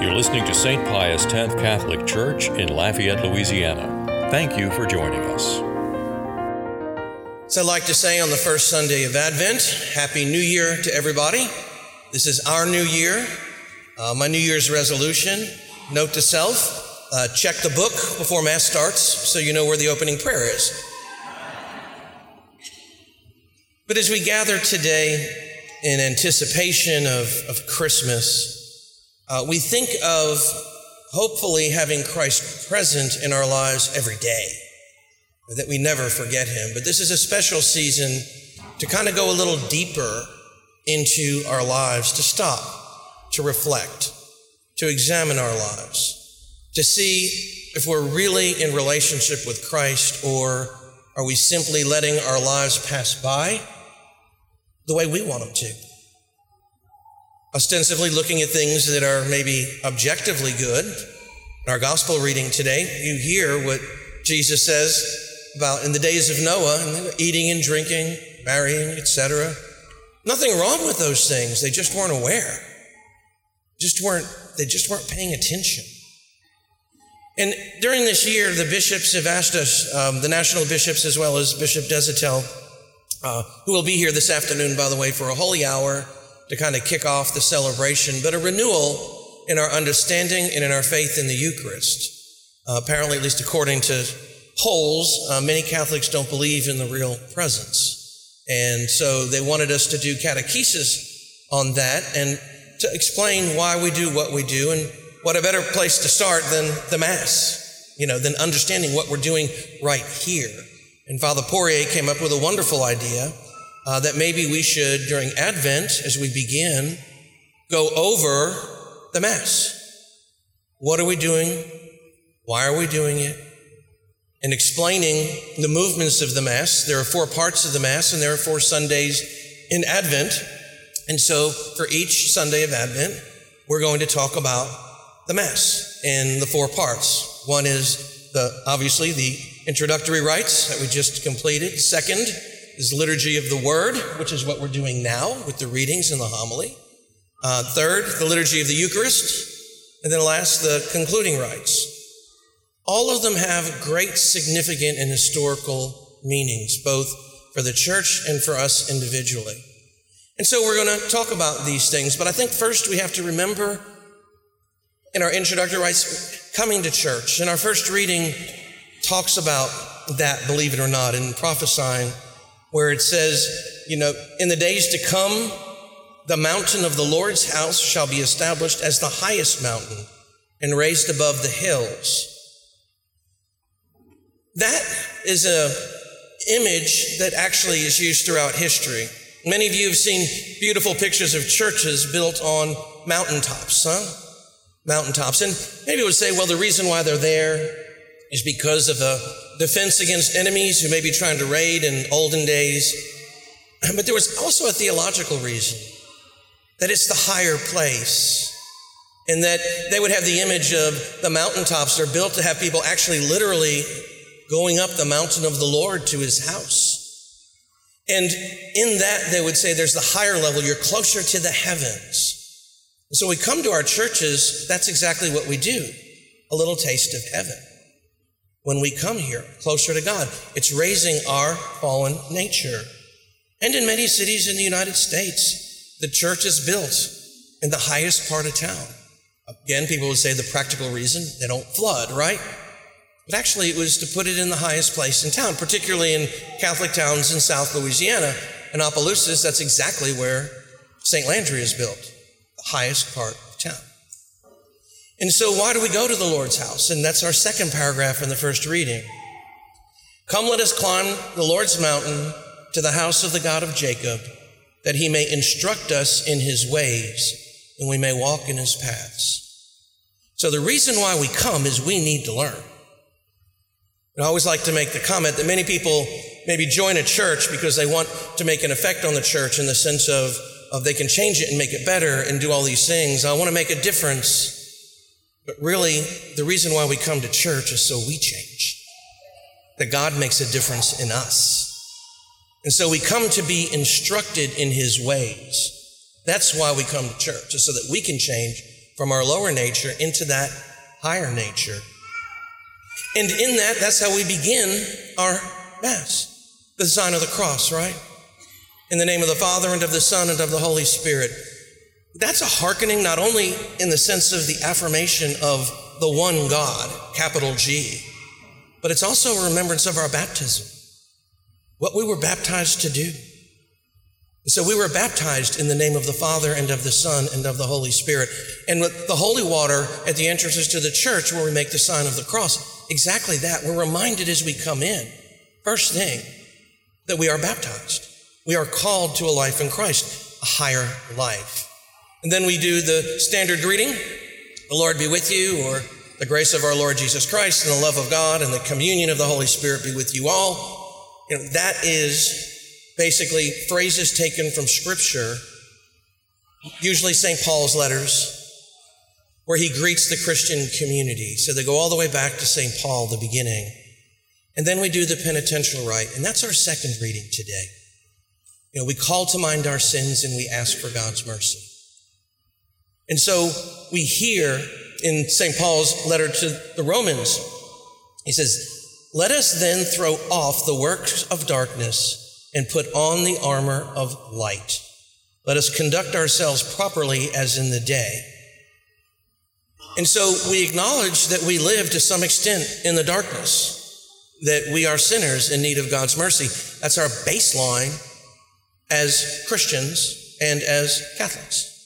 You're listening to St. Pius X Catholic Church in Lafayette, Louisiana. Thank you for joining us. So I'd like to say on the first Sunday of Advent, Happy New Year to everybody. This is our new year. Uh, my New Year's resolution, note to self, uh, check the book before Mass starts so you know where the opening prayer is. But as we gather today in anticipation of, of Christmas, uh, we think of hopefully having Christ present in our lives every day, that we never forget him. But this is a special season to kind of go a little deeper into our lives, to stop, to reflect, to examine our lives, to see if we're really in relationship with Christ or are we simply letting our lives pass by the way we want them to ostensibly looking at things that are maybe objectively good. In our gospel reading today, you hear what Jesus says about in the days of Noah, eating and drinking, marrying, etc. Nothing wrong with those things. They just weren't aware. Just weren't, they just weren't paying attention. And during this year, the bishops have asked us, um, the national bishops as well as Bishop Deshotel, uh, who will be here this afternoon, by the way, for a holy hour to kind of kick off the celebration, but a renewal in our understanding and in our faith in the Eucharist. Uh, apparently, at least according to polls, uh, many Catholics don't believe in the real presence. And so they wanted us to do catechesis on that and to explain why we do what we do. And what a better place to start than the Mass, you know, than understanding what we're doing right here. And Father Poirier came up with a wonderful idea uh, that maybe we should, during Advent, as we begin, go over the Mass. What are we doing? Why are we doing it? And explaining the movements of the Mass. There are four parts of the Mass, and there are four Sundays in Advent. And so, for each Sunday of Advent, we're going to talk about the Mass in the four parts. One is the, obviously, the introductory rites that we just completed. Second, is Liturgy of the Word, which is what we're doing now with the readings and the homily. Uh, third, the Liturgy of the Eucharist. And then last, the concluding rites. All of them have great significant and historical meanings, both for the church and for us individually. And so we're going to talk about these things, but I think first we have to remember in our introductory rites, coming to church. And our first reading talks about that, believe it or not, in prophesying where it says, you know, in the days to come, the mountain of the Lord's house shall be established as the highest mountain and raised above the hills. That is a image that actually is used throughout history. Many of you have seen beautiful pictures of churches built on mountaintops, huh? Mountaintops. And maybe it would say, well, the reason why they're there is because of a defense against enemies who may be trying to raid in olden days. But there was also a theological reason that it's the higher place. And that they would have the image of the mountaintops. They're built to have people actually literally going up the mountain of the Lord to his house. And in that, they would say there's the higher level. You're closer to the heavens. so we come to our churches. That's exactly what we do. A little taste of heaven when we come here closer to God. It's raising our fallen nature. And in many cities in the United States, the church is built in the highest part of town. Again, people would say the practical reason they don't flood, right? But actually, it was to put it in the highest place in town, particularly in Catholic towns in South Louisiana. In Opelousas, that's exactly where St. Landry is built, the highest part. And so, why do we go to the Lord's house? And that's our second paragraph in the first reading. Come, let us climb the Lord's mountain to the house of the God of Jacob, that he may instruct us in his ways and we may walk in his paths. So, the reason why we come is we need to learn. I always like to make the comment that many people maybe join a church because they want to make an effect on the church in the sense of, of they can change it and make it better and do all these things. I want to make a difference but really, the reason why we come to church is so we change, that God makes a difference in us. And so we come to be instructed in his ways. That's why we come to church, is so that we can change from our lower nature into that higher nature. And in that, that's how we begin our Mass, the sign of the cross, right? In the name of the Father and of the Son and of the Holy Spirit. That's a hearkening not only in the sense of the affirmation of the one God, capital G, but it's also a remembrance of our baptism, what we were baptized to do. So we were baptized in the name of the Father and of the Son and of the Holy Spirit. And with the holy water at the entrances to the church where we make the sign of the cross, exactly that. We're reminded as we come in, first thing, that we are baptized. We are called to a life in Christ, a higher life. And then we do the standard greeting the Lord be with you, or the grace of our Lord Jesus Christ and the love of God and the communion of the Holy Spirit be with you all. You know, that is basically phrases taken from Scripture, usually St. Paul's letters, where he greets the Christian community. So they go all the way back to St. Paul, the beginning. And then we do the penitential rite, and that's our second reading today. You know, we call to mind our sins and we ask for God's mercy. And so we hear in St. Paul's letter to the Romans, he says, Let us then throw off the works of darkness and put on the armor of light. Let us conduct ourselves properly as in the day. And so we acknowledge that we live to some extent in the darkness, that we are sinners in need of God's mercy. That's our baseline as Christians and as Catholics.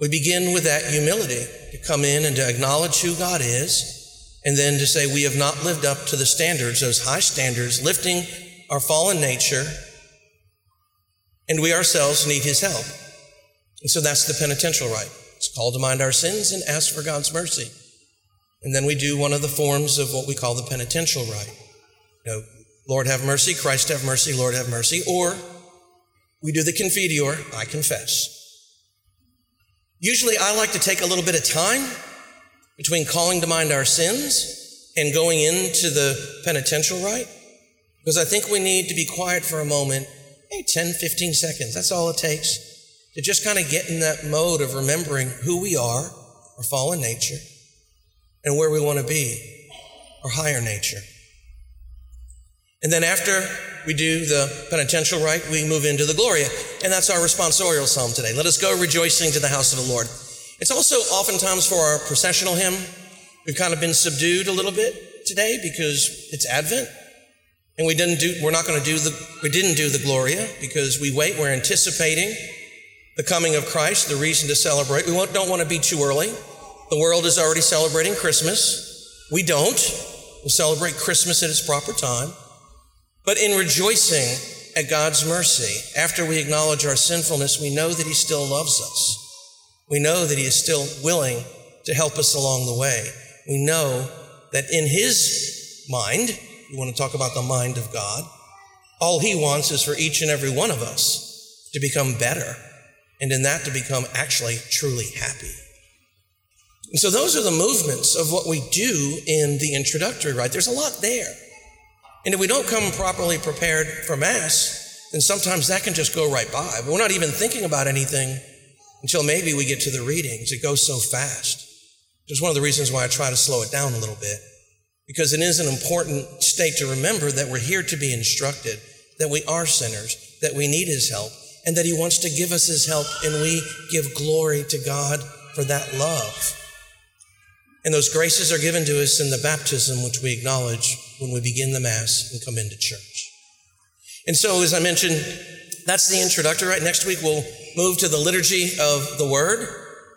We begin with that humility to come in and to acknowledge who God is, and then to say we have not lived up to the standards, those high standards, lifting our fallen nature, and we ourselves need His help. And so that's the penitential rite. It's called to mind our sins and ask for God's mercy. And then we do one of the forms of what we call the penitential rite. You know, Lord have mercy, Christ have mercy, Lord have mercy. Or we do the Confiteor, I confess. Usually, I like to take a little bit of time between calling to mind our sins and going into the penitential rite because I think we need to be quiet for a moment, hey, 10, 15 seconds. That's all it takes to just kind of get in that mode of remembering who we are, our fallen nature, and where we want to be, our higher nature. And then after we do the penitential rite, we move into the Gloria. And that's our responsorial psalm today. Let us go rejoicing to the house of the Lord. It's also oftentimes for our processional hymn. We've kind of been subdued a little bit today because it's Advent. And we didn't do, we're not going to do the, we didn't do the Gloria because we wait, we're anticipating the coming of Christ, the reason to celebrate. We don't want to be too early. The world is already celebrating Christmas. We don't. We'll celebrate Christmas at its proper time. But in rejoicing at God's mercy, after we acknowledge our sinfulness, we know that He still loves us. We know that He is still willing to help us along the way. We know that in His mind, we want to talk about the mind of God, all He wants is for each and every one of us to become better, and in that to become actually truly happy. And so those are the movements of what we do in the introductory rite? There's a lot there. And if we don't come properly prepared for Mass, then sometimes that can just go right by. We're not even thinking about anything until maybe we get to the readings. It goes so fast. Is one of the reasons why I try to slow it down a little bit. Because it is an important state to remember that we're here to be instructed, that we are sinners, that we need His help, and that He wants to give us His help, and we give glory to God for that love. And those graces are given to us in the baptism, which we acknowledge when we begin the Mass and come into church. And so, as I mentioned, that's the introductory, right? Next week, we'll move to the liturgy of the Word,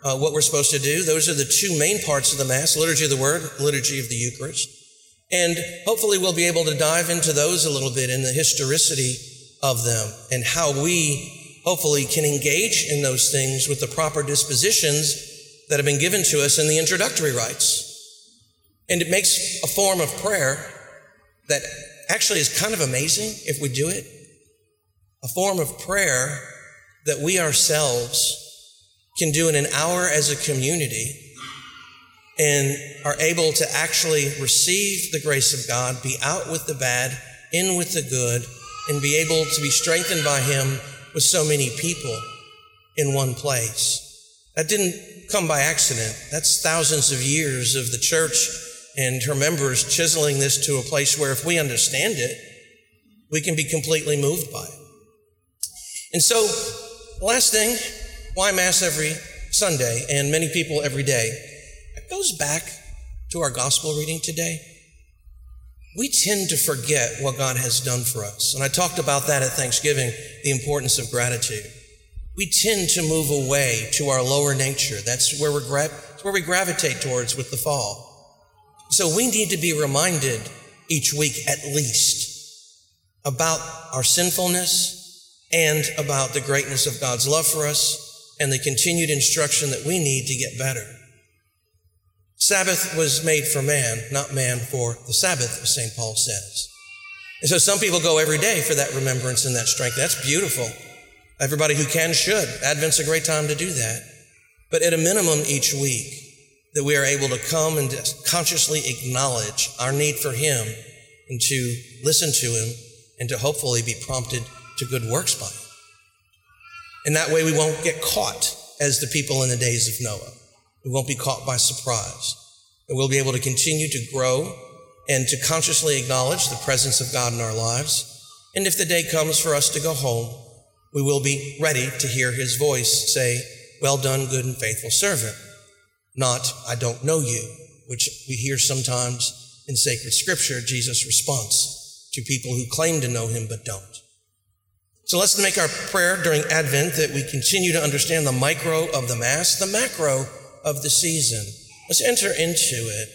uh, what we're supposed to do. Those are the two main parts of the Mass liturgy of the Word, liturgy of the Eucharist. And hopefully, we'll be able to dive into those a little bit in the historicity of them and how we hopefully can engage in those things with the proper dispositions that have been given to us in the introductory rites. And it makes a form of prayer that actually is kind of amazing if we do it. A form of prayer that we ourselves can do in an hour as a community and are able to actually receive the grace of God, be out with the bad, in with the good, and be able to be strengthened by Him with so many people in one place. That didn't come by accident. That's thousands of years of the church and her members chiseling this to a place where if we understand it, we can be completely moved by it. And so, last thing, why Mass every Sunday and many people every day? It goes back to our gospel reading today. We tend to forget what God has done for us. And I talked about that at Thanksgiving, the importance of gratitude. We tend to move away to our lower nature. That's where, gra- where we gravitate towards with the fall. So we need to be reminded each week at least about our sinfulness and about the greatness of God's love for us and the continued instruction that we need to get better. Sabbath was made for man, not man for the Sabbath, as St. Paul says. And so some people go every day for that remembrance and that strength. That's beautiful. Everybody who can should. Advent's a great time to do that. But at a minimum each week, that we are able to come and consciously acknowledge our need for Him and to listen to Him and to hopefully be prompted to good works by Him. And that way we won't get caught as the people in the days of Noah. We won't be caught by surprise. And we'll be able to continue to grow and to consciously acknowledge the presence of God in our lives. And if the day comes for us to go home, we will be ready to hear His voice say, Well done, good and faithful servant not, I don't know you, which we hear sometimes in sacred scripture, Jesus' response to people who claim to know him but don't. So let's make our prayer during Advent that we continue to understand the micro of the Mass, the macro of the season. Let's enter into it,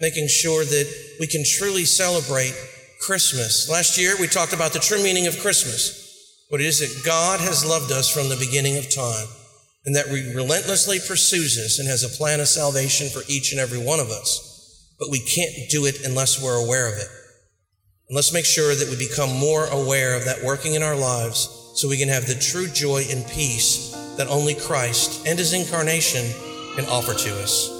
making sure that we can truly celebrate Christmas. Last year, we talked about the true meaning of Christmas. What it is that God has loved us from the beginning of time and that we relentlessly pursues us and has a plan of salvation for each and every one of us. But we can't do it unless we're aware of it. And let's make sure that we become more aware of that working in our lives so we can have the true joy and peace that only Christ and his incarnation can offer to us.